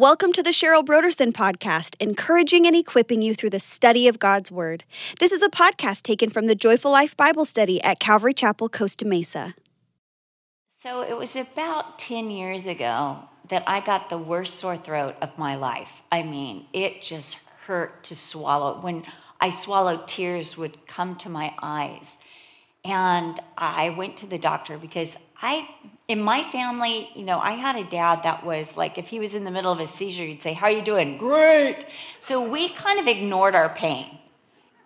Welcome to the Cheryl Brodersen podcast, encouraging and equipping you through the study of God's Word. This is a podcast taken from the Joyful Life Bible Study at Calvary Chapel, Costa Mesa. So it was about 10 years ago that I got the worst sore throat of my life. I mean, it just hurt to swallow. When I swallowed, tears would come to my eyes. And I went to the doctor because I, in my family, you know, I had a dad that was like, if he was in the middle of a seizure, he'd say, How are you doing? Great. So we kind of ignored our pain.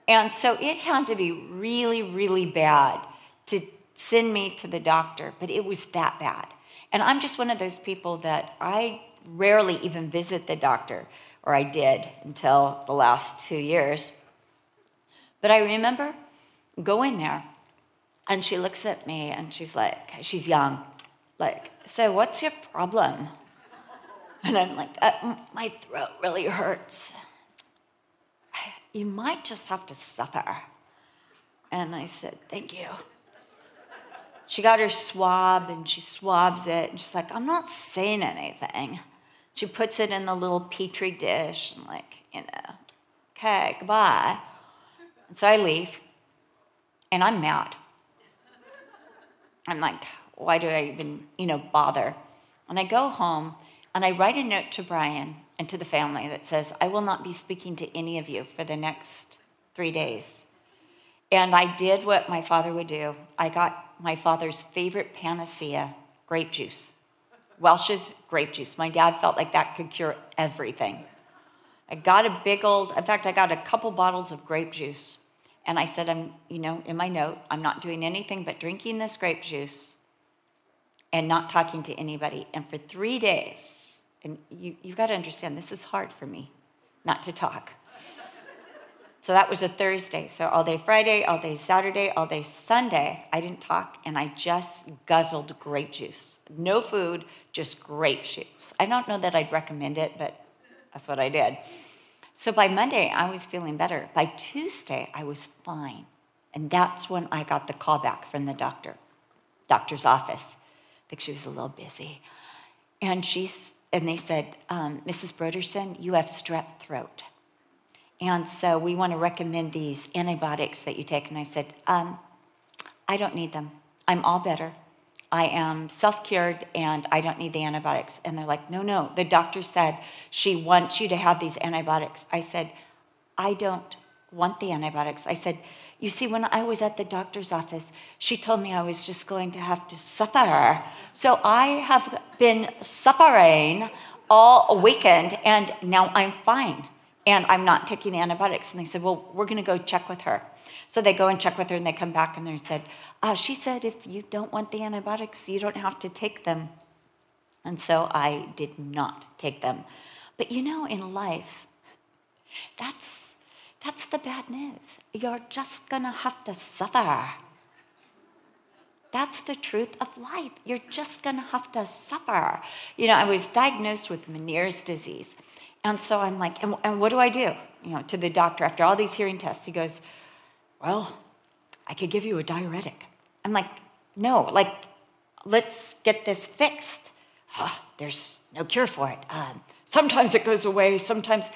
And so it had to be really, really bad to send me to the doctor, but it was that bad. And I'm just one of those people that I rarely even visit the doctor, or I did until the last two years. But I remember going there and she looks at me and she's like, she's young, like, so what's your problem? And I'm like, uh, my throat really hurts. You might just have to suffer. And I said, thank you. She got her swab and she swabs it and she's like, I'm not saying anything. She puts it in the little petri dish and, like, you know, okay, goodbye. And so I leave and I'm mad. I'm like, why do I even, you know, bother? And I go home and I write a note to Brian and to the family that says, I will not be speaking to any of you for the next three days. And I did what my father would do. I got my father's favorite panacea, grape juice. Welch's grape juice. My dad felt like that could cure everything. I got a big old, in fact, I got a couple bottles of grape juice. And I said, I'm, you know, in my note, I'm not doing anything but drinking this grape juice and not talking to anybody. And for three days, and you, you've got to understand, this is hard for me not to talk. So that was a Thursday. So all day Friday, all day Saturday, all day Sunday, I didn't talk and I just guzzled grape juice. No food, just grape juice. I don't know that I'd recommend it, but that's what I did. So by Monday, I was feeling better. By Tuesday, I was fine. And that's when I got the call back from the doctor, doctor's office. Think she was a little busy. And she's, and they said, um, Mrs. Brodersen, you have strep throat. And so we want to recommend these antibiotics that you take. And I said, um, I don't need them. I'm all better. I am self cured and I don't need the antibiotics. And they're like, no, no. The doctor said she wants you to have these antibiotics. I said, I don't want the antibiotics. I said, you see, when I was at the doctor's office, she told me I was just going to have to suffer. So I have been suffering all weekend and now I'm fine and I'm not taking antibiotics. And they said, well, we're going to go check with her. So they go and check with her and they come back and they said, uh, she said, if you don't want the antibiotics, you don't have to take them. And so I did not take them. But you know, in life, that's, that's the bad news. You're just going to have to suffer. That's the truth of life. You're just going to have to suffer. You know, I was diagnosed with Meniere's disease. And so I'm like, and, and what do I do? You know, to the doctor after all these hearing tests, he goes, Well, I could give you a diuretic. I'm like, no, like, let's get this fixed. There's no cure for it. Um, sometimes it goes away, sometimes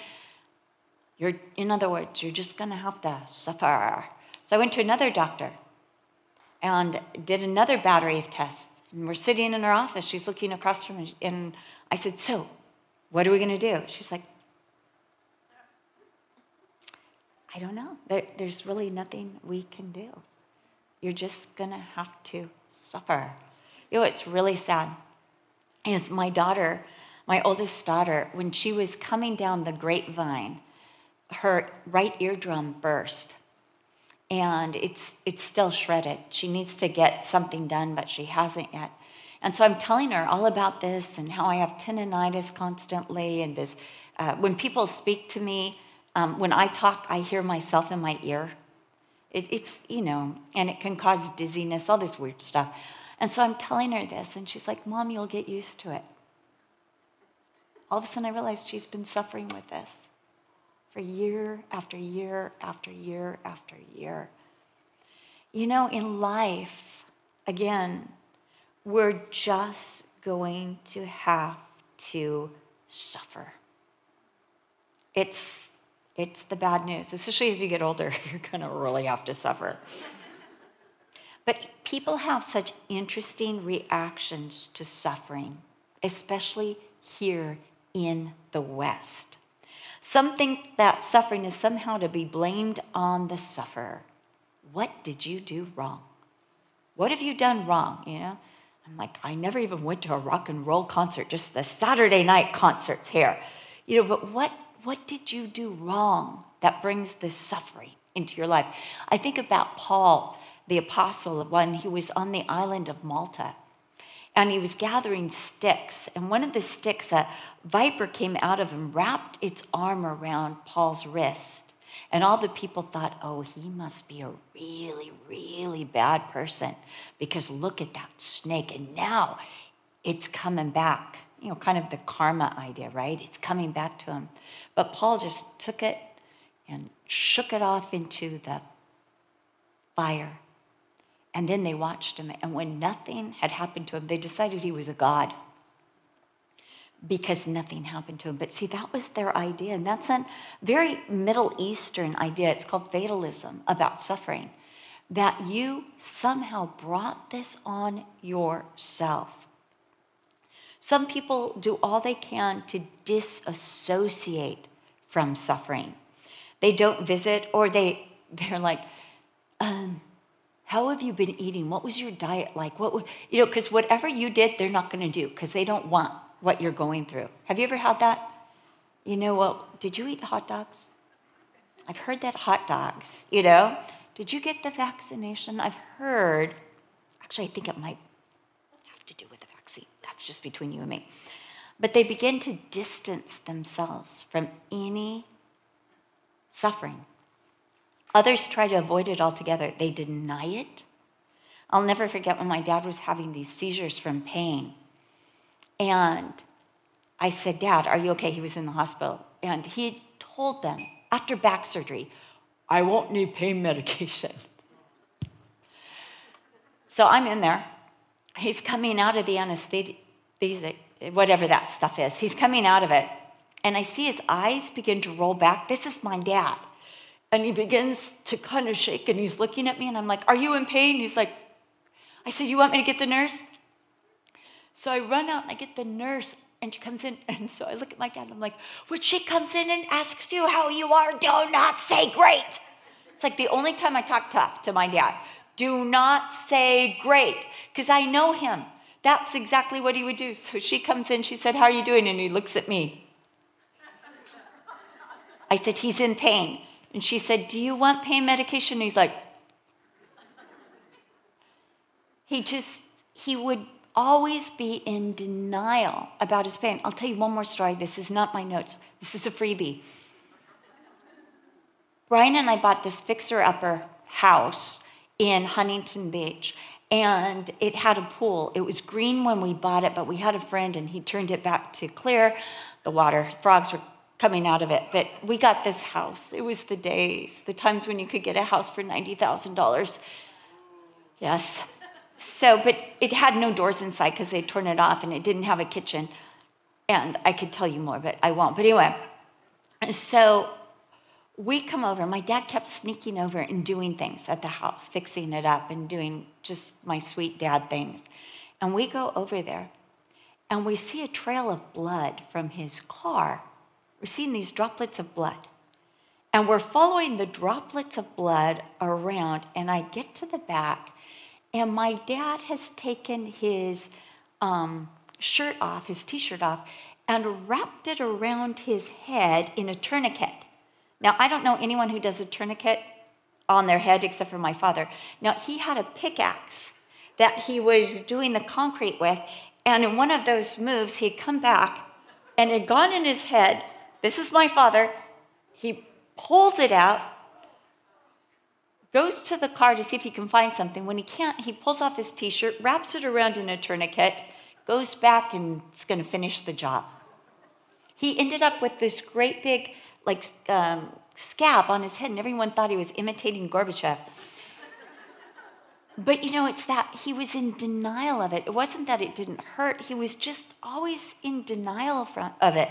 you're, in other words, you're just gonna have to suffer. So I went to another doctor and did another battery of tests. And we're sitting in her office. She's looking across from me, and I said, So, what are we going to do? She's like, I don't know. There, there's really nothing we can do. You're just going to have to suffer. You know, it's really sad. Is my daughter, my oldest daughter, when she was coming down the grapevine, her right eardrum burst and it's it's still shredded. She needs to get something done, but she hasn't yet. And so I'm telling her all about this and how I have tinnitus constantly. And this, uh, when people speak to me, um, when I talk, I hear myself in my ear. It, it's, you know, and it can cause dizziness, all this weird stuff. And so I'm telling her this, and she's like, Mom, you'll get used to it. All of a sudden, I realized she's been suffering with this for year after year after year after year. You know, in life, again, we're just going to have to suffer. It's, it's the bad news, especially as you get older, you're going to really have to suffer. But people have such interesting reactions to suffering, especially here in the West. Some think that suffering is somehow to be blamed on the sufferer. What did you do wrong? What have you done wrong? You know, I'm like, I never even went to a rock and roll concert, just the Saturday night concerts here. You know, but what what did you do wrong that brings this suffering into your life? I think about Paul the apostle when he was on the island of Malta. And he was gathering sticks. And one of the sticks, a viper came out of him, wrapped its arm around Paul's wrist. And all the people thought, oh, he must be a really, really bad person because look at that snake. And now it's coming back. You know, kind of the karma idea, right? It's coming back to him. But Paul just took it and shook it off into the fire and then they watched him. And when nothing had happened to him, they decided he was a god because nothing happened to him. But see, that was their idea. And that's a very Middle Eastern idea. It's called fatalism about suffering. That you somehow brought this on yourself. Some people do all they can to disassociate from suffering. They don't visit, or they, they're like, um, how have you been eating? What was your diet like? What would, you know, because whatever you did, they're not going to do because they don't want what you're going through. Have you ever had that? You know, well, did you eat hot dogs? I've heard that hot dogs, you know. Did you get the vaccination? I've heard, actually, I think it might have to do with the vaccine. That's just between you and me. But they begin to distance themselves from any suffering Others try to avoid it altogether, they deny it. I'll never forget when my dad was having these seizures from pain. And I said, Dad, are you okay? He was in the hospital. And he told them after back surgery, I won't need pain medication. so I'm in there. He's coming out of the anesthesia, whatever that stuff is. He's coming out of it. And I see his eyes begin to roll back. This is my dad. And he begins to kind of shake and he's looking at me and I'm like, Are you in pain? He's like, I said, You want me to get the nurse? So I run out and I get the nurse and she comes in. And so I look at my dad and I'm like, When she comes in and asks you how you are, do not say great. It's like the only time I talk tough to my dad. Do not say great because I know him. That's exactly what he would do. So she comes in, she said, How are you doing? And he looks at me. I said, He's in pain. And she said, Do you want pain medication? And he's like, He just, he would always be in denial about his pain. I'll tell you one more story. This is not my notes, this is a freebie. Brian and I bought this fixer upper house in Huntington Beach and it had a pool. It was green when we bought it, but we had a friend and he turned it back to clear. The water, frogs were coming out of it. But we got this house. It was the days, the times when you could get a house for $90,000. Yes. So, but it had no doors inside because they'd torn it off and it didn't have a kitchen. And I could tell you more, but I won't. But anyway, so we come over. My dad kept sneaking over and doing things at the house, fixing it up and doing just my sweet dad things. And we go over there and we see a trail of blood from his car we're seeing these droplets of blood. And we're following the droplets of blood around, and I get to the back, and my dad has taken his um, shirt off, his t shirt off, and wrapped it around his head in a tourniquet. Now, I don't know anyone who does a tourniquet on their head except for my father. Now, he had a pickaxe that he was doing the concrete with, and in one of those moves, he'd come back and had gone in his head this is my father. He pulls it out, goes to the car to see if he can find something. When he can't, he pulls off his t shirt, wraps it around in a tourniquet, goes back, and is going to finish the job. He ended up with this great big, like, um, scab on his head, and everyone thought he was imitating Gorbachev. but you know, it's that he was in denial of it. It wasn't that it didn't hurt, he was just always in denial of it.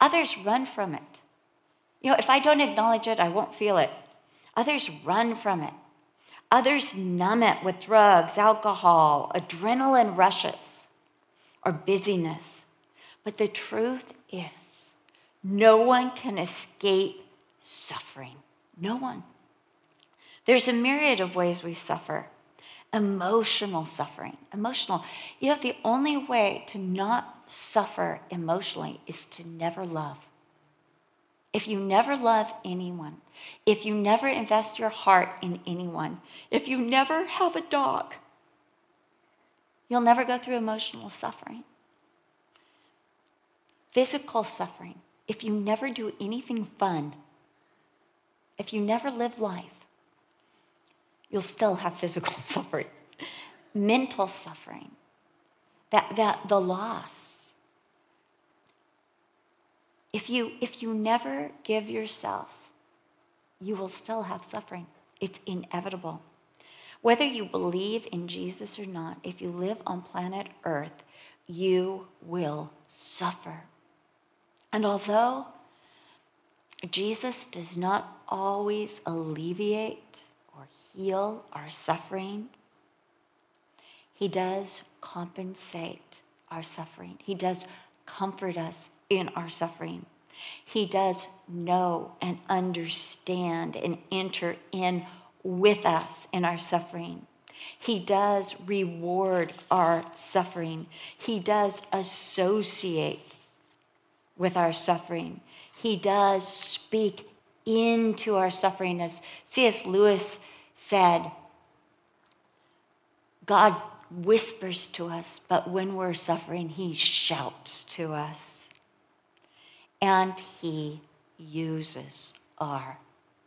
Others run from it. You know, if I don't acknowledge it, I won't feel it. Others run from it. Others numb it with drugs, alcohol, adrenaline rushes, or busyness. But the truth is, no one can escape suffering. No one. There's a myriad of ways we suffer. Emotional suffering. Emotional. You know, the only way to not suffer emotionally is to never love. If you never love anyone, if you never invest your heart in anyone, if you never have a dog, you'll never go through emotional suffering. Physical suffering, if you never do anything fun, if you never live life, you'll still have physical suffering. Mental suffering, that, that the loss. If you, if you never give yourself, you will still have suffering. It's inevitable. Whether you believe in Jesus or not, if you live on planet Earth, you will suffer. And although Jesus does not always alleviate or heal our suffering, he does compensate our suffering. He does comfort us in our suffering. He does know and understand and enter in with us in our suffering. He does reward our suffering. He does associate with our suffering. He does speak into our suffering. As C.S. Lewis said, God whispers to us, but when we're suffering, He shouts to us. And He uses our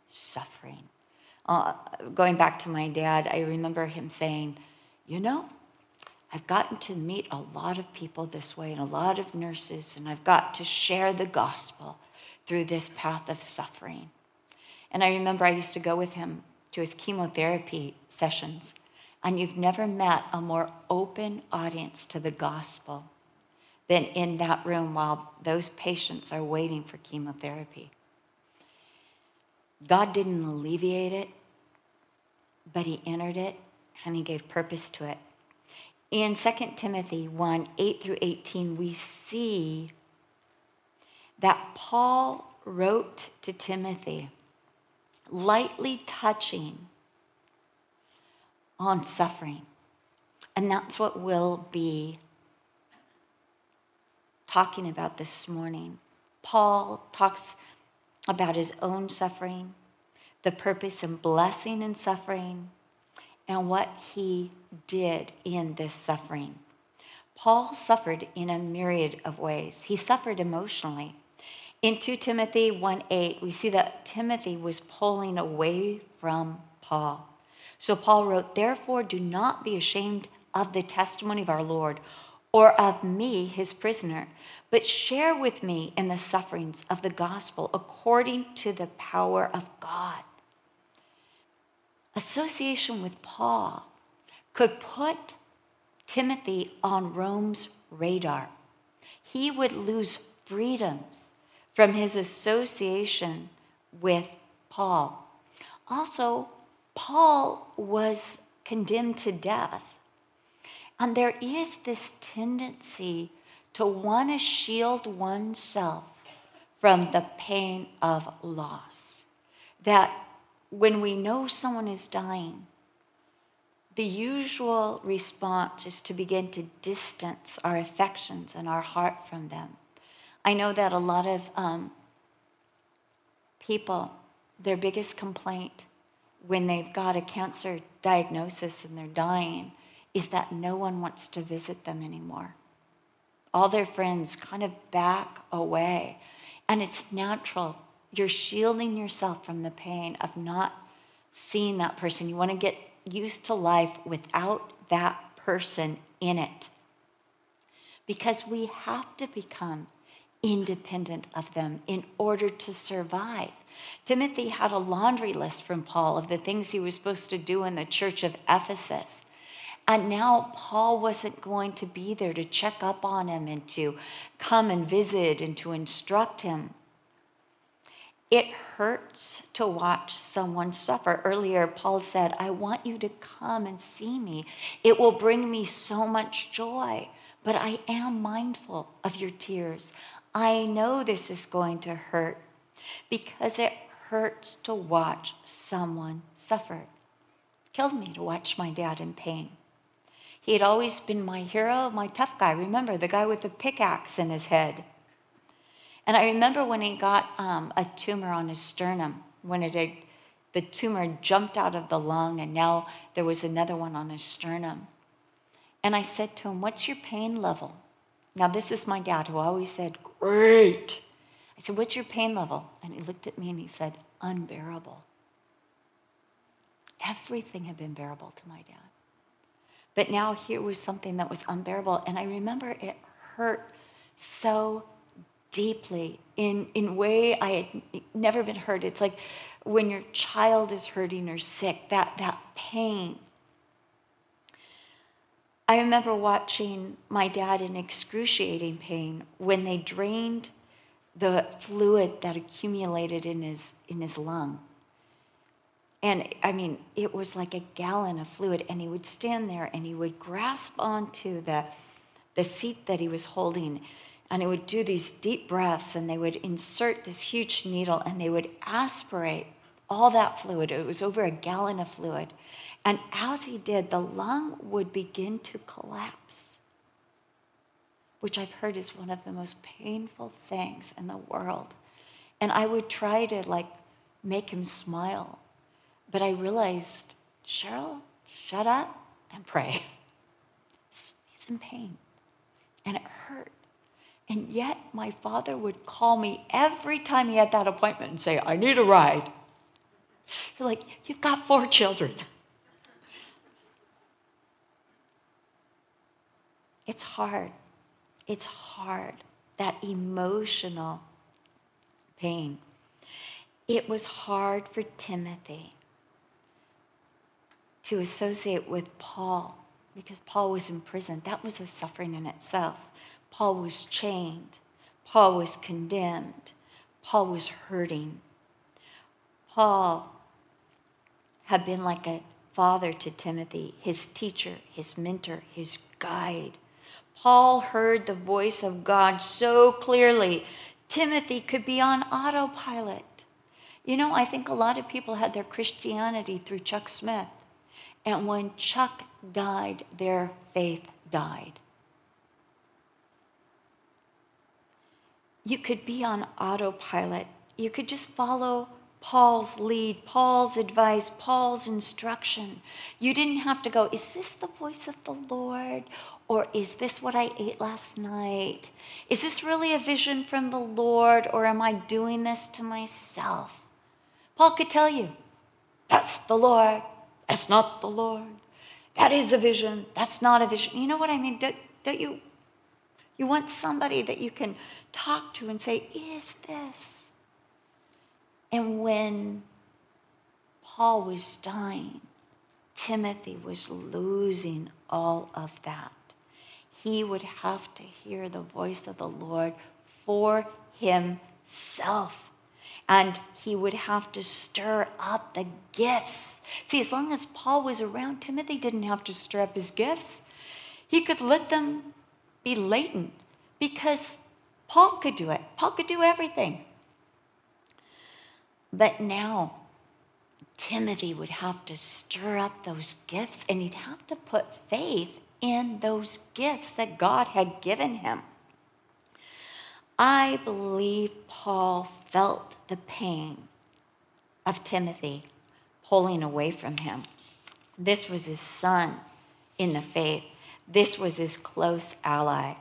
suffering. Uh, going back to my dad, I remember him saying, You know, I've gotten to meet a lot of people this way and a lot of nurses, and I've got to share the gospel through this path of suffering. And I remember I used to go with him to his chemotherapy sessions, and you've never met a more open audience to the gospel than in that room while those patients are waiting for chemotherapy. God didn't alleviate it, but He entered it and He gave purpose to it. In 2 Timothy 1 8 through 18, we see that Paul wrote to Timothy, lightly touching on suffering. And that's what we'll be talking about this morning. Paul talks about his own suffering, the purpose and blessing in suffering, and what he did in this suffering. Paul suffered in a myriad of ways. He suffered emotionally. In 2 Timothy 1 8, we see that Timothy was pulling away from Paul. So Paul wrote, Therefore, do not be ashamed of the testimony of our Lord or of me, his prisoner, but share with me in the sufferings of the gospel according to the power of God. Association with Paul could put Timothy on Rome's radar. He would lose freedoms from his association with Paul. Also, Paul was condemned to death. And there is this tendency to want to shield oneself from the pain of loss. That when we know someone is dying, the usual response is to begin to distance our affections and our heart from them. I know that a lot of um, people, their biggest complaint when they've got a cancer diagnosis and they're dying is that no one wants to visit them anymore. All their friends kind of back away. And it's natural. You're shielding yourself from the pain of not seeing that person. You want to get used to life without that person in it. Because we have to become independent of them in order to survive. Timothy had a laundry list from Paul of the things he was supposed to do in the church of Ephesus. And now Paul wasn't going to be there to check up on him and to come and visit and to instruct him. It hurts to watch someone suffer. Earlier, Paul said, I want you to come and see me. It will bring me so much joy, but I am mindful of your tears. I know this is going to hurt because it hurts to watch someone suffer. It killed me to watch my dad in pain. He had always been my hero, my tough guy. Remember, the guy with the pickaxe in his head. And I remember when he got um, a tumor on his sternum, when it had, the tumor jumped out of the lung, and now there was another one on his sternum. And I said to him, What's your pain level? Now, this is my dad who always said, Great. I said, What's your pain level? And he looked at me and he said, Unbearable. Everything had been bearable to my dad. But now here was something that was unbearable. And I remember it hurt so deeply in in way I had never been hurt. It's like when your child is hurting or sick, that that pain. I remember watching my dad in excruciating pain when they drained the fluid that accumulated in his in his lung. And I mean, it was like a gallon of fluid, and he would stand there and he would grasp onto the, the seat that he was holding, and he would do these deep breaths, and they would insert this huge needle, and they would aspirate all that fluid. It was over a gallon of fluid. And as he did, the lung would begin to collapse, which I've heard is one of the most painful things in the world. And I would try to like make him smile but I realized, Cheryl, shut up and pray. He's in pain. And it hurt. And yet, my father would call me every time he had that appointment and say, I need a ride. You're like, you've got four children. It's hard. It's hard, that emotional pain. It was hard for Timothy to associate with Paul because Paul was in prison. That was a suffering in itself. Paul was chained, Paul was condemned, Paul was hurting. Paul had been like a father to Timothy, his teacher, his mentor, his guide. Paul heard the voice of God so clearly, Timothy could be on autopilot. You know, I think a lot of people had their Christianity through Chuck Smith. And when Chuck died, their faith died. You could be on autopilot. You could just follow Paul's lead, Paul's advice, Paul's instruction. You didn't have to go, is this the voice of the Lord? Or is this what I ate last night? Is this really a vision from the Lord? Or am I doing this to myself? Paul could tell you, that's the Lord. That's not the Lord. That is a vision. That's not a vision. You know what I mean? Don't, don't you? You want somebody that you can talk to and say, Is this? And when Paul was dying, Timothy was losing all of that. He would have to hear the voice of the Lord for himself and he would have to stir up the gifts. See, as long as Paul was around, Timothy didn't have to stir up his gifts. He could let them be latent because Paul could do it. Paul could do everything. But now, Timothy would have to stir up those gifts and he'd have to put faith in those gifts that God had given him. I believe Paul felt the pain of Timothy pulling away from him. This was his son in the faith. This was his close ally.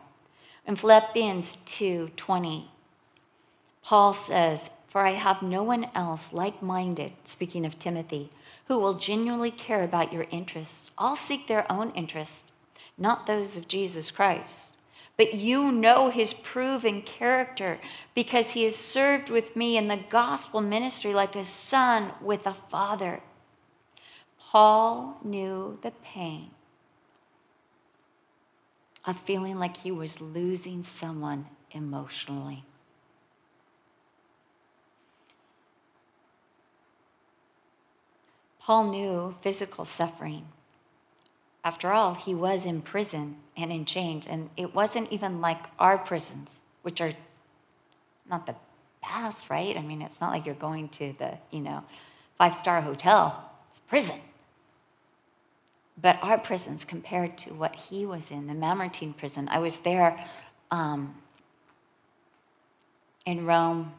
In Philippians 2:20, Paul says, "For I have no one else like-minded, speaking of Timothy, who will genuinely care about your interests. All seek their own interests, not those of Jesus Christ. but you know his proven character because he has served with me in the gospel ministry like a son with a father. Paul knew the pain of feeling like he was losing someone emotionally. Paul knew physical suffering. After all, he was in prison and in chains, and it wasn't even like our prisons, which are not the best, right? I mean, it's not like you're going to the, you know, five star hotel, it's prison. But our prisons, compared to what he was in, the Mamertine prison, I was there um, in Rome.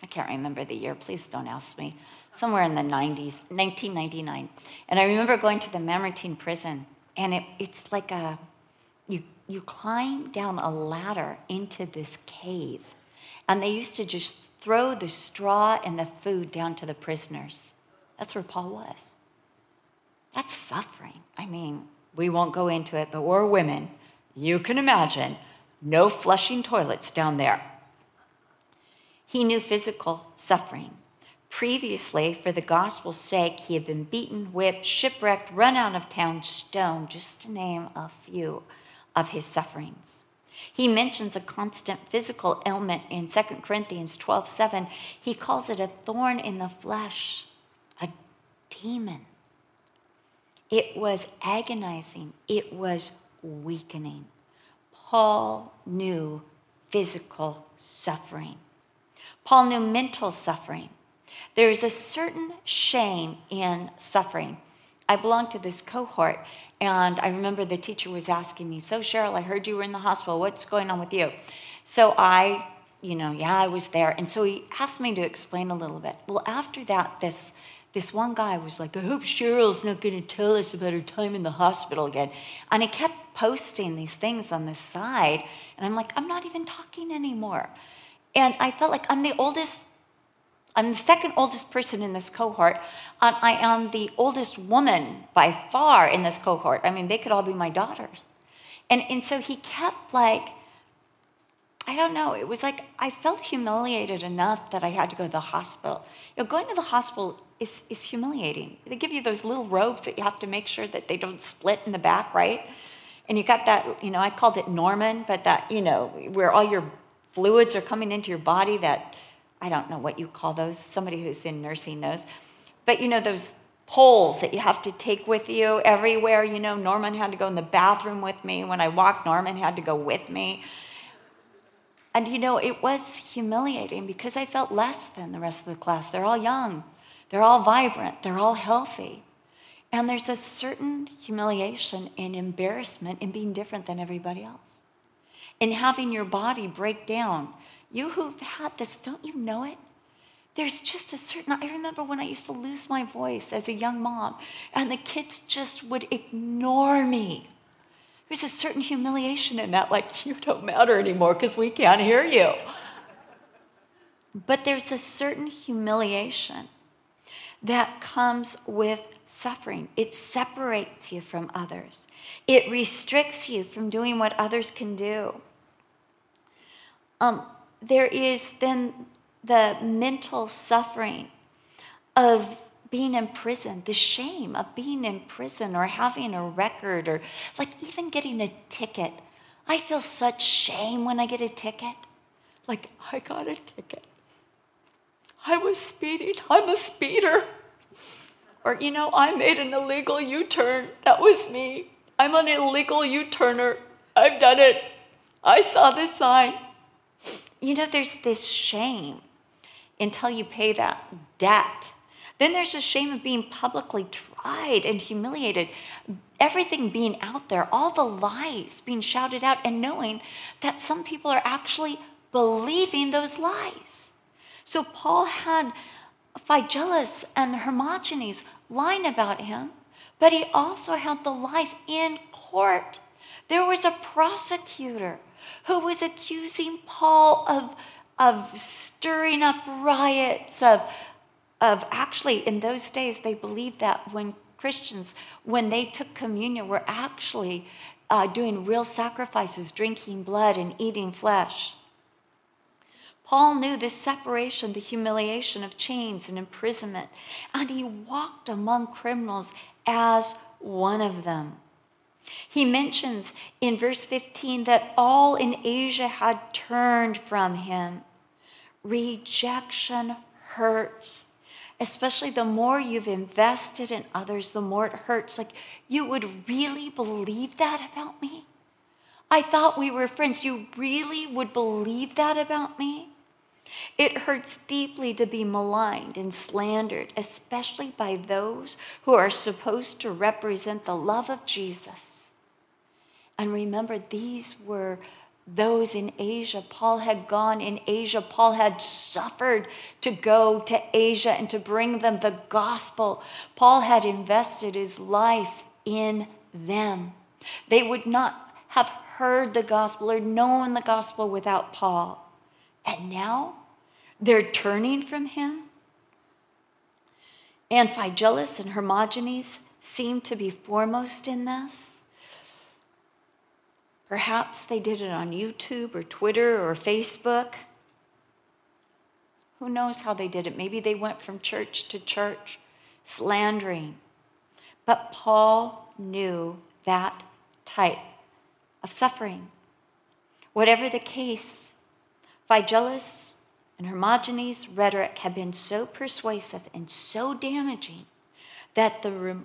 I can't remember the year, please don't ask me somewhere in the 90s, 1999. And I remember going to the Mamertine prison, and it, it's like a, you, you climb down a ladder into this cave. And they used to just throw the straw and the food down to the prisoners. That's where Paul was. That's suffering. I mean, we won't go into it, but we're women. You can imagine no flushing toilets down there. He knew physical suffering. Previously, for the gospel's sake, he had been beaten, whipped, shipwrecked, run out of town, stoned, just to name a few of his sufferings. He mentions a constant physical ailment in 2 Corinthians 12 7. He calls it a thorn in the flesh, a demon. It was agonizing, it was weakening. Paul knew physical suffering, Paul knew mental suffering. There's a certain shame in suffering. I belong to this cohort, and I remember the teacher was asking me, So, Cheryl, I heard you were in the hospital. What's going on with you? So I, you know, yeah, I was there. And so he asked me to explain a little bit. Well, after that, this this one guy was like, I hope Cheryl's not going to tell us about her time in the hospital again. And he kept posting these things on the side. And I'm like, I'm not even talking anymore. And I felt like I'm the oldest I'm the second oldest person in this cohort. And I am the oldest woman by far in this cohort. I mean, they could all be my daughters. And, and so he kept like, I don't know, it was like I felt humiliated enough that I had to go to the hospital. You know, going to the hospital is, is humiliating. They give you those little robes that you have to make sure that they don't split in the back, right? And you got that, you know, I called it Norman, but that, you know, where all your fluids are coming into your body that I don't know what you call those, somebody who's in nursing knows. But you know, those poles that you have to take with you everywhere. You know, Norman had to go in the bathroom with me. When I walked, Norman had to go with me. And you know, it was humiliating because I felt less than the rest of the class. They're all young, they're all vibrant, they're all healthy. And there's a certain humiliation and embarrassment in being different than everybody else, in having your body break down you who've had this, don't you know it? There's just a certain, I remember when I used to lose my voice as a young mom, and the kids just would ignore me. There's a certain humiliation in that, like, you don't matter anymore because we can't hear you. But there's a certain humiliation that comes with suffering. It separates you from others, it restricts you from doing what others can do. Um, there is then the mental suffering of being in prison, the shame of being in prison or having a record or like even getting a ticket. I feel such shame when I get a ticket. Like, I got a ticket. I was speeding. I'm a speeder. Or, you know, I made an illegal U turn. That was me. I'm an illegal U turner. I've done it. I saw this sign. You know, there's this shame until you pay that debt. Then there's the shame of being publicly tried and humiliated, everything being out there, all the lies being shouted out, and knowing that some people are actually believing those lies. So Paul had Phygelus and Hermogenes lying about him, but he also had the lies in court. There was a prosecutor who was accusing Paul of, of stirring up riots, of, of actually, in those days, they believed that when Christians, when they took communion, were actually uh, doing real sacrifices, drinking blood and eating flesh. Paul knew the separation, the humiliation of chains and imprisonment, and he walked among criminals as one of them. He mentions in verse 15 that all in Asia had turned from him. Rejection hurts, especially the more you've invested in others, the more it hurts. Like, you would really believe that about me? I thought we were friends. You really would believe that about me? It hurts deeply to be maligned and slandered, especially by those who are supposed to represent the love of Jesus. And remember, these were those in Asia. Paul had gone in Asia. Paul had suffered to go to Asia and to bring them the gospel. Paul had invested his life in them. They would not have heard the gospel or known the gospel without Paul. And now they're turning from him. And Phygelus and Hermogenes seem to be foremost in this. Perhaps they did it on YouTube or Twitter or Facebook. Who knows how they did it? Maybe they went from church to church slandering. But Paul knew that type of suffering. Whatever the case, Phygelus and Hermogenes' rhetoric had been so persuasive and so damaging that the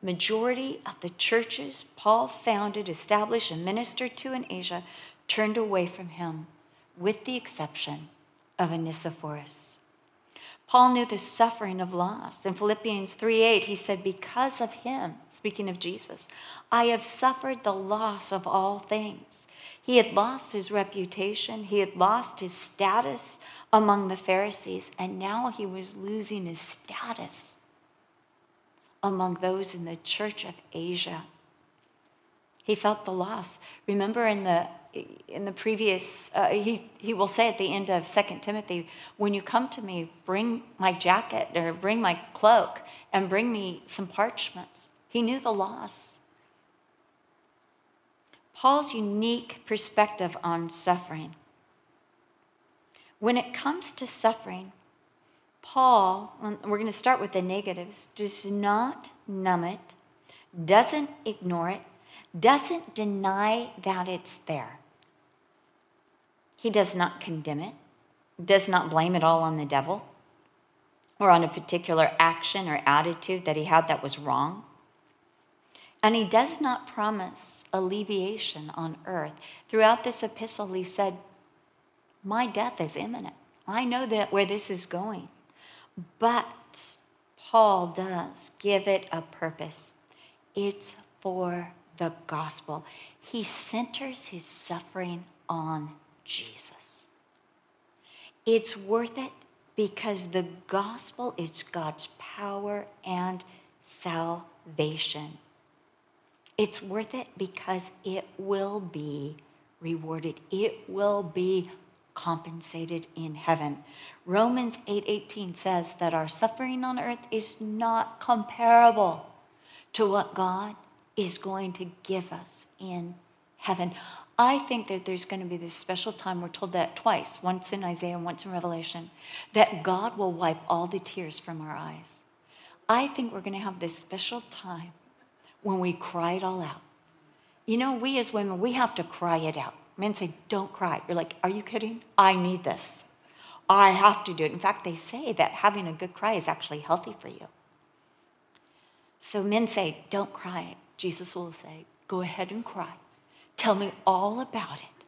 majority of the churches Paul founded, established, and ministered to in Asia turned away from him, with the exception of Onesiphorus. Paul knew the suffering of loss. In Philippians 3:8, he said, Because of him, speaking of Jesus, I have suffered the loss of all things. He had lost his reputation, he had lost his status among the Pharisees, and now he was losing his status among those in the church of Asia. He felt the loss. Remember in the in the previous uh, he he will say at the end of Second Timothy, when you come to me, bring my jacket or bring my cloak and bring me some parchments. He knew the loss. Paul's unique perspective on suffering when it comes to suffering, Paul, um, we're going to start with the negatives, does not numb it, doesn't ignore it, doesn't deny that it's there. He does not condemn it, does not blame it all on the devil or on a particular action or attitude that he had that was wrong. And he does not promise alleviation on earth. Throughout this epistle, he said, my death is imminent. I know that where this is going. But Paul does give it a purpose. It's for the gospel. He centers his suffering on Jesus. It's worth it because the gospel is God's power and salvation. It's worth it because it will be rewarded. It will be compensated in heaven. Romans 8:18 says that our suffering on earth is not comparable to what God is going to give us in heaven. I think that there's going to be this special time, we're told that twice, once in Isaiah and once in Revelation, that God will wipe all the tears from our eyes. I think we're going to have this special time when we cry it all out. You know, we as women, we have to cry it out. Men say, don't cry. You're like, are you kidding? I need this. I have to do it. In fact, they say that having a good cry is actually healthy for you. So men say, don't cry. Jesus will say, go ahead and cry. Tell me all about it.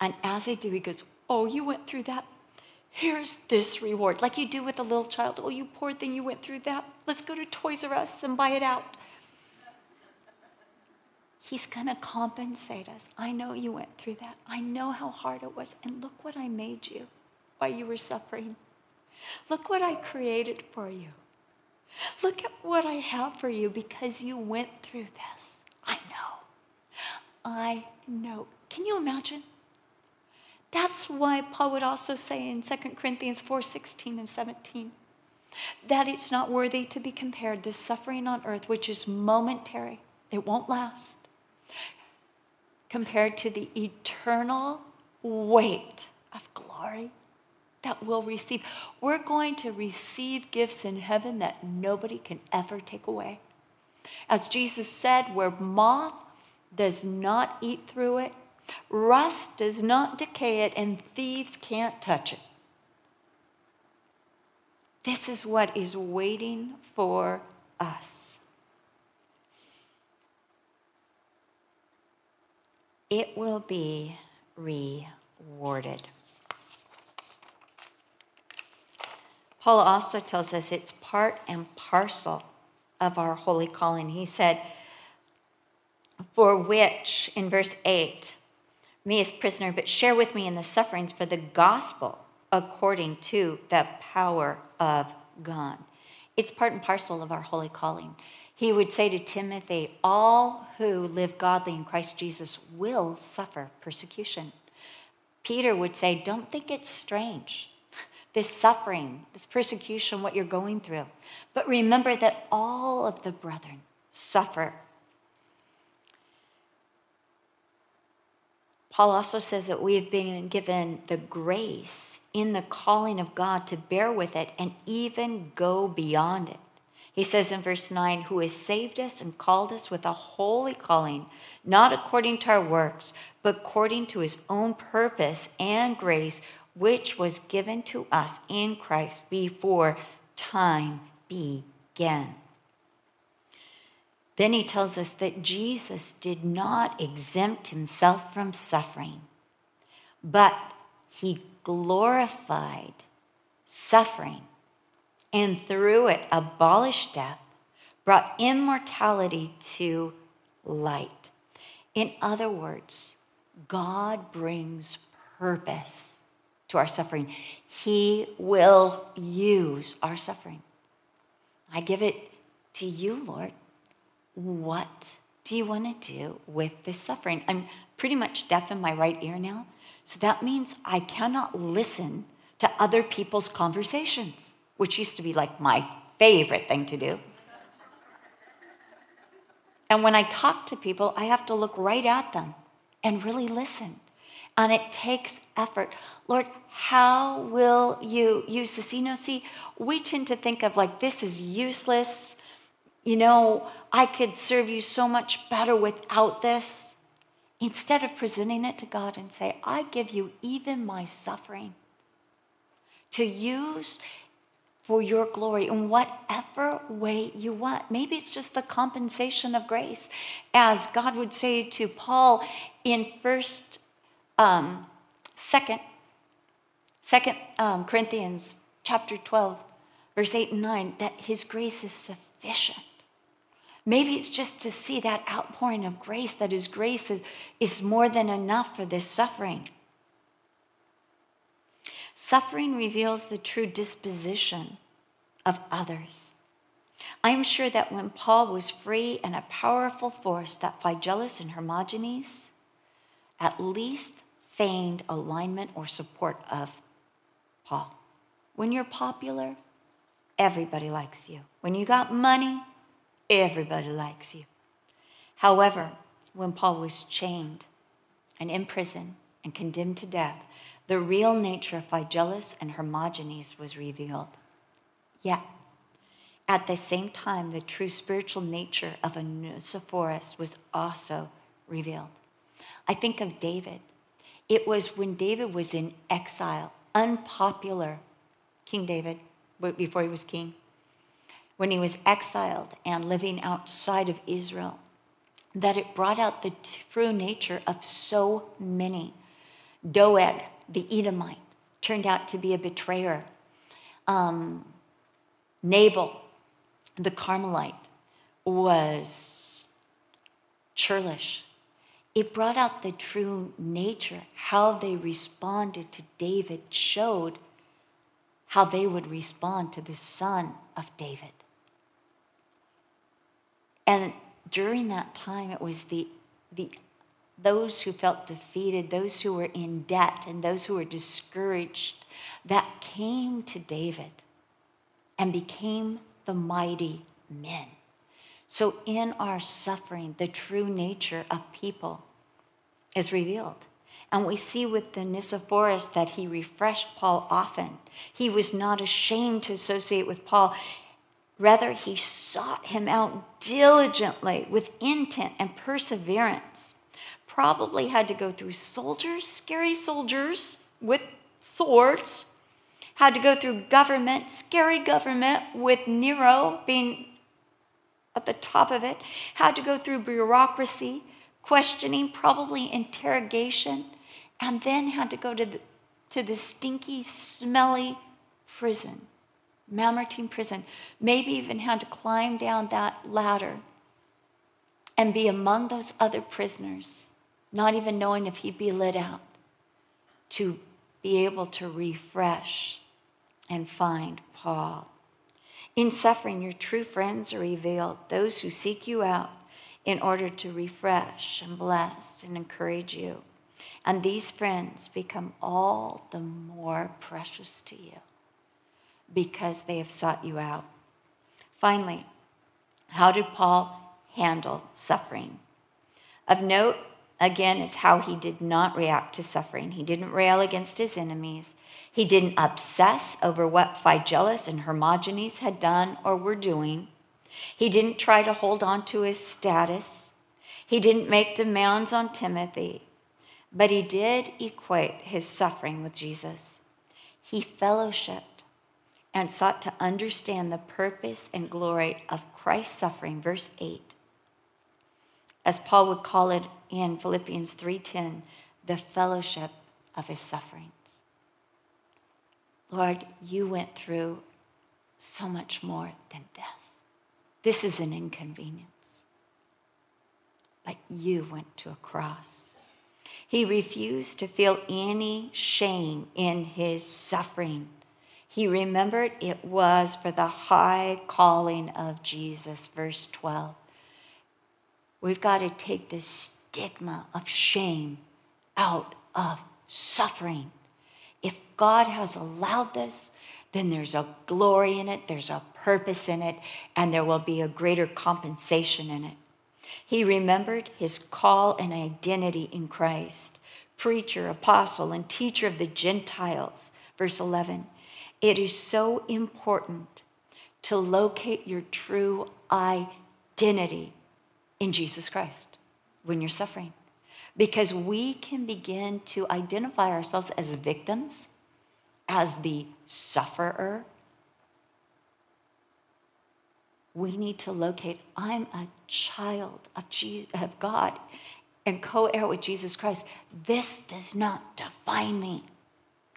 And as they do, he goes, oh, you went through that? Here's this reward. Like you do with a little child. Oh, you poor thing, you went through that. Let's go to Toys R Us and buy it out. He's going to compensate us. I know you went through that. I know how hard it was. And look what I made you while you were suffering. Look what I created for you. Look at what I have for you because you went through this. I know. I know. Can you imagine? That's why Paul would also say in 2 Corinthians 4 16 and 17 that it's not worthy to be compared, this suffering on earth, which is momentary, it won't last compared to the eternal weight of glory that we'll receive. We're going to receive gifts in heaven that nobody can ever take away. As Jesus said, where moth does not eat through it, rust does not decay it, and thieves can't touch it. This is what is waiting for us. It will be rewarded. Paul also tells us it's part and parcel of our holy calling. He said, For which, in verse 8, me as prisoner, but share with me in the sufferings for the gospel according to the power of God. It's part and parcel of our holy calling. He would say to Timothy, All who live godly in Christ Jesus will suffer persecution. Peter would say, Don't think it's strange, this suffering, this persecution, what you're going through. But remember that all of the brethren suffer Paul also says that we have been given the grace in the calling of God to bear with it and even go beyond it. He says in verse 9, Who has saved us and called us with a holy calling, not according to our works, but according to his own purpose and grace, which was given to us in Christ before time began. Then he tells us that Jesus did not exempt himself from suffering, but he glorified suffering and through it abolished death, brought immortality to light. In other words, God brings purpose to our suffering. He will use our suffering. I give it to you, Lord what do you want to do with this suffering? I'm pretty much deaf in my right ear now. So that means I cannot listen to other people's conversations, which used to be like my favorite thing to do. And when I talk to people, I have to look right at them and really listen. And it takes effort. Lord, how will you use this? You know, see, we tend to think of like this is useless. You know, I could serve you so much better without this. Instead of presenting it to God and say, I give you even my suffering to use for your glory in whatever way you want. Maybe it's just the compensation of grace. As God would say to Paul in first, um, second, second um, Corinthians chapter 12, verse 8 and 9, that his grace is sufficient Maybe it's just to see that outpouring of grace, that His grace is, is more than enough for this suffering. Suffering reveals the true disposition of others. I am sure that when Paul was free and a powerful force, that Phygelus and Hermogenes at least feigned alignment or support of Paul. When you're popular, everybody likes you. When you got money, Everybody likes you. However, when Paul was chained and in prison and condemned to death, the real nature of Phygelus and Hermogenes was revealed. Yet, at the same time, the true spiritual nature of Onesiphorus was also revealed. I think of David. It was when David was in exile, unpopular, King David, before he was king when he was exiled and living outside of Israel, that it brought out the true nature of so many. Doeg, the Edomite, turned out to be a betrayer. Um, Nabal, the Carmelite, was churlish. It brought out the true nature, how they responded to David, showed how they would respond to the son of David. And during that time, it was the, the, those who felt defeated, those who were in debt, and those who were discouraged that came to David and became the mighty men. So, in our suffering, the true nature of people is revealed. And we see with Onesiphorus that he refreshed Paul often. He was not ashamed to associate with Paul. Rather, he sought him out diligently with intent and perseverance. Probably had to go through soldiers, scary soldiers with swords, had to go through government, scary government with Nero being at the top of it, had to go through bureaucracy, questioning, probably interrogation, and then had to go to the, to the stinky, smelly prison, Mamertine prison. Maybe even had to climb down that ladder and be among those other prisoners, not even knowing if he'd be let out, to be able to refresh and find Paul. In suffering, your true friends are revealed, those who seek you out in order to refresh and bless and encourage you. And these friends become all the more precious to you because they have sought you out. Finally, how did Paul handle suffering? Of note, again, is how he did not react to suffering. He didn't rail against his enemies. He didn't obsess over what Phygelus and Hermogenes had done or were doing. He didn't try to hold on to his status. He didn't make demands on Timothy. But he did equate his suffering with Jesus. He fellowshipped and sought to understand the purpose and glory of Christ's suffering, verse 8. As Paul would call it in Philippians 3:10, the fellowship of his sufferings. Lord, you went through so much more than death. This is an inconvenience. But you went to a cross he refused to feel any shame in his suffering. He remembered it was for the high calling of Jesus. Verse 12. We've got to take the stigma of shame out of suffering. If God has allowed this, then there's a glory in it, there's a purpose in it, and there will be a greater compensation in it. He remembered his call and identity in Christ, preacher, apostle, and teacher of the Gentiles. Verse 11 It is so important to locate your true identity in Jesus Christ when you're suffering. Because we can begin to identify ourselves as victims, as the sufferer, we need to locate I'm a child of, Jesus, of God and co heir with Jesus Christ. This does not define me.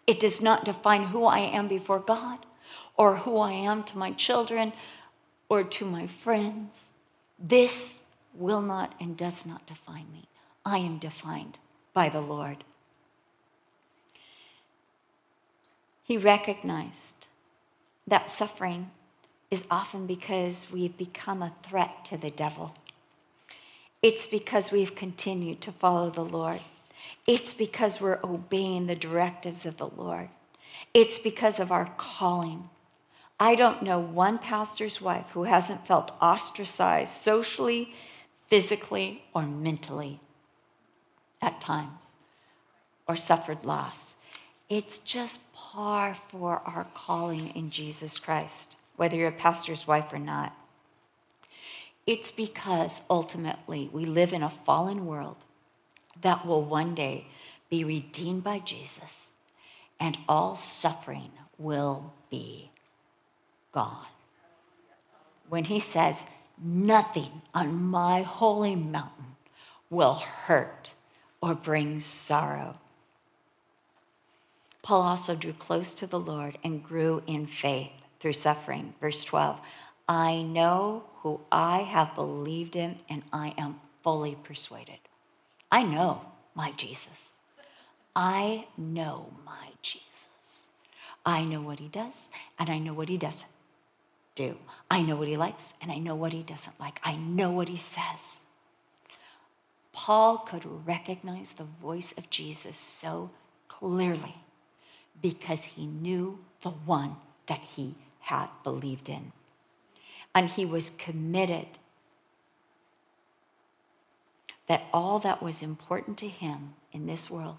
It does not define who I am before God or who I am to my children or to my friends. This will not and does not define me. I am defined by the Lord. He recognized that suffering is often because we've become a threat to the devil. It's because we've continued to follow the Lord. It's because we're obeying the directives of the Lord. It's because of our calling. I don't know one pastor's wife who hasn't felt ostracized socially, physically, or mentally at times, or suffered loss. It's just par for our calling in Jesus Christ whether you're a pastor's wife or not. It's because ultimately we live in a fallen world that will one day be redeemed by Jesus and all suffering will be gone. When he says, Nothing on my holy mountain will hurt or bring sorrow. Paul also drew close to the Lord and grew in faith through suffering. Verse 12 I know who I have believed in, and I am fully persuaded. I know my Jesus. I know my Jesus. I know what he does, and I know what he doesn't do. I know what he likes, and I know what he doesn't like. I know what he says. Paul could recognize the voice of Jesus so clearly because he knew the one that he had believed in. And he was committed that all that was important to him in this world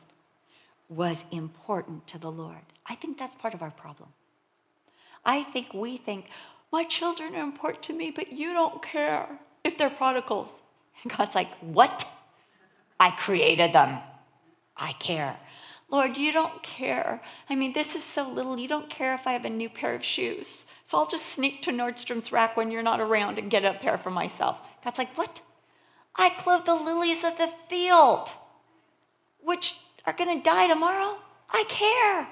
was important to the Lord. I think that's part of our problem. I think we think, my children are important to me, but you don't care if they're prodigals. And God's like, What? I created them. I care. Lord, you don't care. I mean, this is so little. You don't care if I have a new pair of shoes. So I'll just sneak to Nordstrom's rack when you're not around and get a pair for myself. God's like, What? I clothe the lilies of the field, which are going to die tomorrow. I care.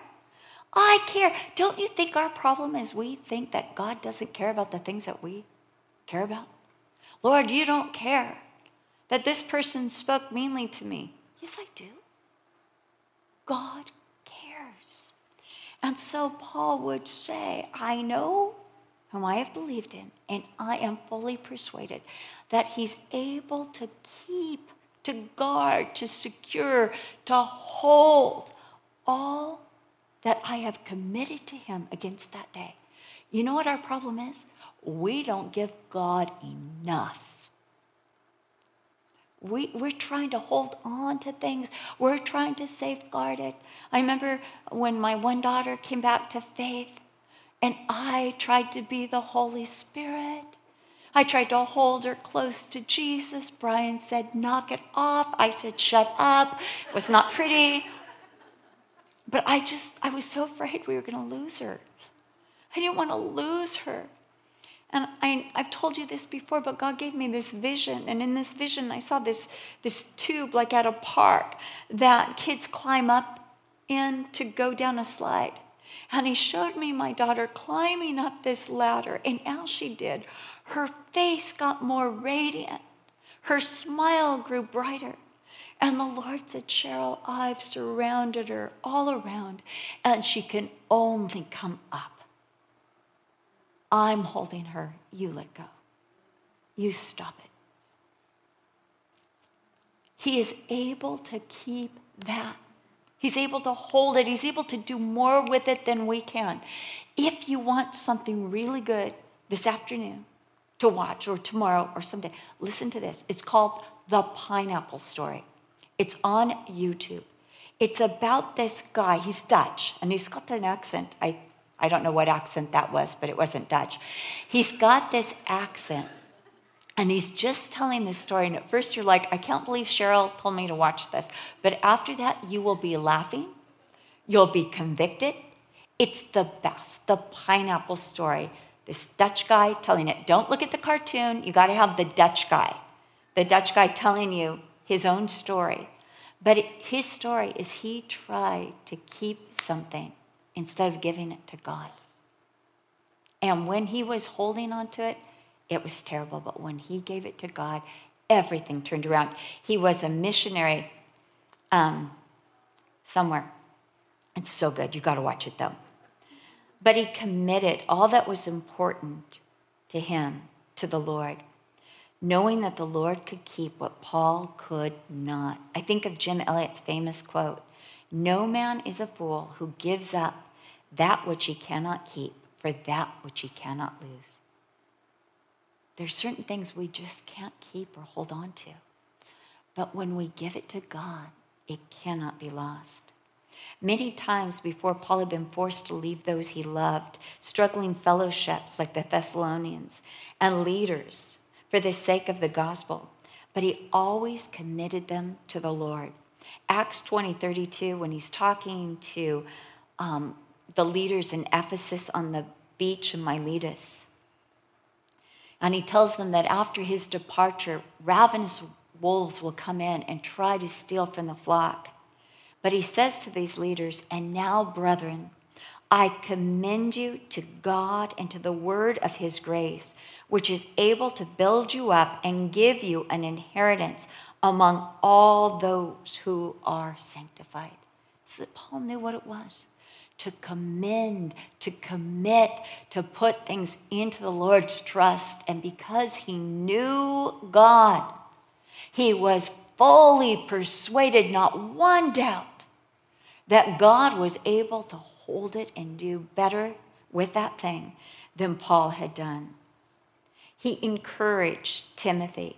I care. Don't you think our problem is we think that God doesn't care about the things that we care about? Lord, you don't care that this person spoke meanly to me. Yes, I do. God cares. And so Paul would say, I know whom I have believed in, and I am fully persuaded that he's able to keep, to guard, to secure, to hold all that I have committed to him against that day. You know what our problem is? We don't give God enough. We, we're trying to hold on to things. We're trying to safeguard it. I remember when my one daughter came back to faith, and I tried to be the Holy Spirit. I tried to hold her close to Jesus. Brian said, Knock it off. I said, Shut up. It was not pretty. But I just, I was so afraid we were going to lose her. I didn't want to lose her. And I, I've told you this before, but God gave me this vision. And in this vision, I saw this, this tube like at a park that kids climb up in to go down a slide. And He showed me my daughter climbing up this ladder. And as she did, her face got more radiant, her smile grew brighter. And the Lord said, Cheryl, I've surrounded her all around, and she can only come up. I'm holding her. You let go. You stop it. He is able to keep that. He's able to hold it. He's able to do more with it than we can. If you want something really good this afternoon to watch, or tomorrow, or someday, listen to this. It's called The Pineapple Story. It's on YouTube. It's about this guy. He's Dutch and he's got an accent. I, I don't know what accent that was, but it wasn't Dutch. He's got this accent and he's just telling this story. And at first you're like, I can't believe Cheryl told me to watch this. But after that, you will be laughing, you'll be convicted. It's the best. The pineapple story. This Dutch guy telling it. Don't look at the cartoon. You got to have the Dutch guy. The Dutch guy telling you his own story. But his story is he tried to keep something instead of giving it to God. And when he was holding on to it, it was terrible. But when he gave it to God, everything turned around. He was a missionary um, somewhere. It's so good. You got to watch it though. But he committed all that was important to him to the Lord knowing that the Lord could keep what Paul could not. I think of Jim Elliot's famous quote No man is a fool who gives up that which he cannot keep for that which he cannot lose. There's certain things we just can't keep or hold on to. But when we give it to God, it cannot be lost. Many times before Paul had been forced to leave those he loved, struggling fellowships like the Thessalonians, and leaders for the sake of the gospel, but he always committed them to the Lord. Acts 20 32, when he's talking to um, the leaders in Ephesus on the beach in Miletus, and he tells them that after his departure, ravenous wolves will come in and try to steal from the flock. But he says to these leaders, And now, brethren, I commend you to God and to the word of his grace, which is able to build you up and give you an inheritance among all those who are sanctified. So Paul knew what it was to commend, to commit, to put things into the Lord's trust. And because he knew God, he was fully persuaded, not one doubt, that God was able to hold it and do better with that thing than Paul had done. He encouraged Timothy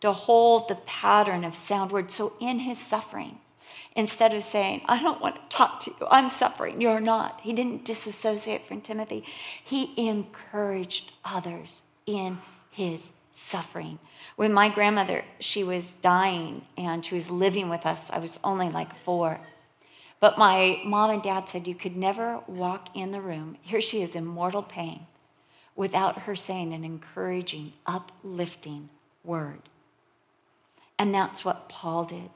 to hold the pattern of sound words. So in his suffering, instead of saying, I don't want to talk to you, I'm suffering, you're not, he didn't disassociate from Timothy. He encouraged others in his suffering. When my grandmother, she was dying and she was living with us, I was only like four. But my mom and dad said you could never walk in the room. Here she is in mortal pain without her saying an encouraging, uplifting word. And that's what Paul did.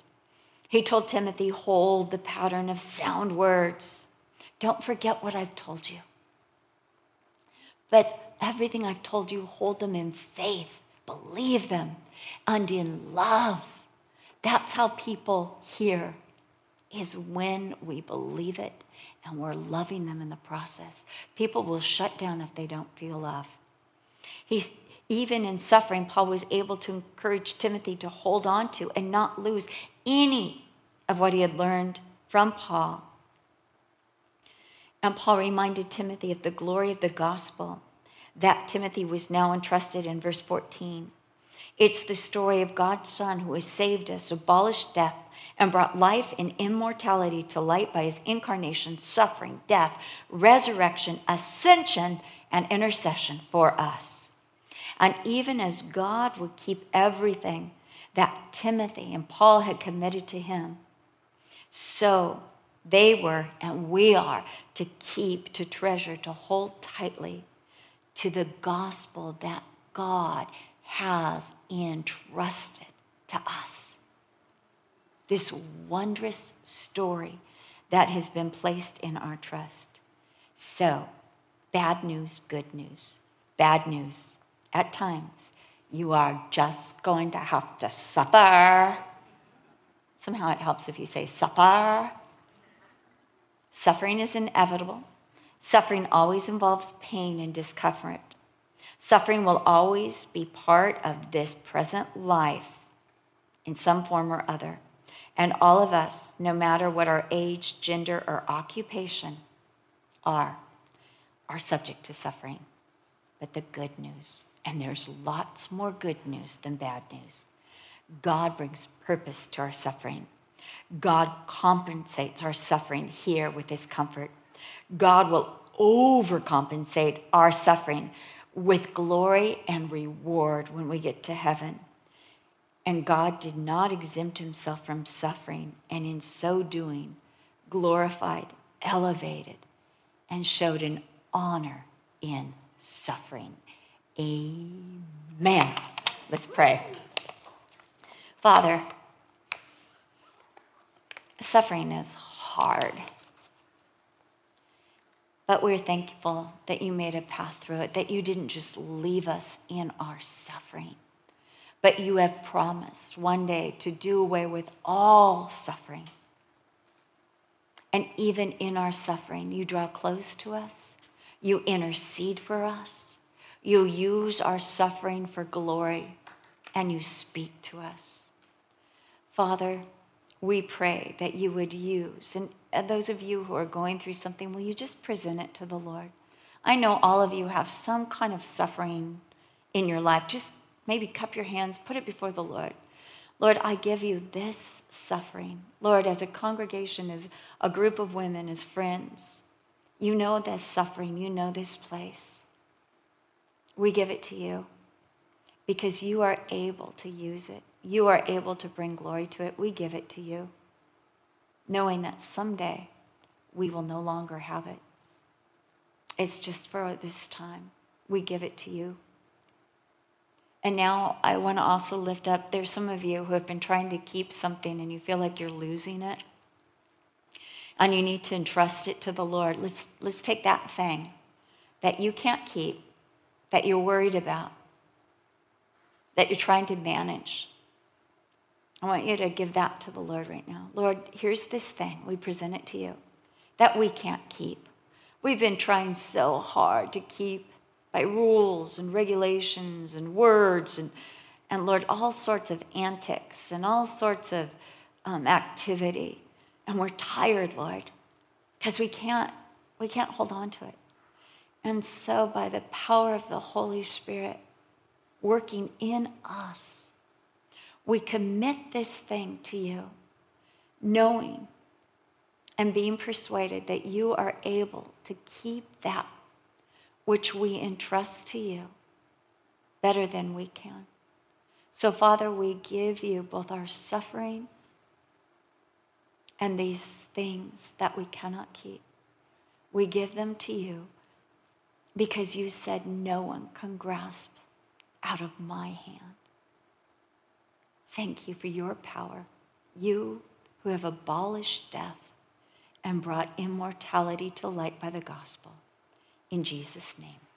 He told Timothy, hold the pattern of sound words. Don't forget what I've told you. But everything I've told you, hold them in faith, believe them, and in love. That's how people hear, is when we believe it and we're loving them in the process. People will shut down if they don't feel love. He's, even in suffering, Paul was able to encourage Timothy to hold on to and not lose any of what he had learned from Paul. And Paul reminded Timothy of the glory of the gospel that Timothy was now entrusted in verse 14. It's the story of God's Son who has saved us, abolished death, and brought life and immortality to light by his incarnation, suffering, death, resurrection, ascension, and intercession for us. And even as God would keep everything that Timothy and Paul had committed to him, so they were and we are to keep, to treasure, to hold tightly to the gospel that God has entrusted to us. This wondrous story that has been placed in our trust. So, bad news, good news. Bad news. At times, you are just going to have to suffer. Somehow it helps if you say suffer. Suffering is inevitable. Suffering always involves pain and discomfort. Suffering will always be part of this present life in some form or other. And all of us, no matter what our age, gender, or occupation are, are subject to suffering. But the good news, and there's lots more good news than bad news, God brings purpose to our suffering. God compensates our suffering here with his comfort. God will overcompensate our suffering with glory and reward when we get to heaven. And God did not exempt himself from suffering, and in so doing, glorified, elevated, and showed an honor in suffering. Amen. Let's pray. Father, suffering is hard. But we're thankful that you made a path through it, that you didn't just leave us in our suffering, but you have promised one day to do away with all suffering. And even in our suffering, you draw close to us, you intercede for us, you use our suffering for glory, and you speak to us. Father, we pray that you would use, and those of you who are going through something, will you just present it to the Lord? I know all of you have some kind of suffering in your life. Just maybe cup your hands, put it before the Lord. Lord, I give you this suffering. Lord, as a congregation, as a group of women, as friends, you know this suffering, you know this place. We give it to you because you are able to use it. You are able to bring glory to it. We give it to you knowing that someday we will no longer have it. It's just for this time. We give it to you. And now I want to also lift up there's some of you who have been trying to keep something and you feel like you're losing it. And you need to entrust it to the Lord. Let's, let's take that thing that you can't keep, that you're worried about, that you're trying to manage. I want you to give that to the Lord right now. Lord, here's this thing. We present it to you that we can't keep. We've been trying so hard to keep by rules and regulations and words and, and Lord, all sorts of antics and all sorts of um, activity. And we're tired, Lord, because we can't, we can't hold on to it. And so, by the power of the Holy Spirit working in us, We commit this thing to you, knowing and being persuaded that you are able to keep that which we entrust to you better than we can. So, Father, we give you both our suffering and these things that we cannot keep. We give them to you because you said no one can grasp out of my hand. Thank you for your power, you who have abolished death and brought immortality to light by the gospel. In Jesus' name.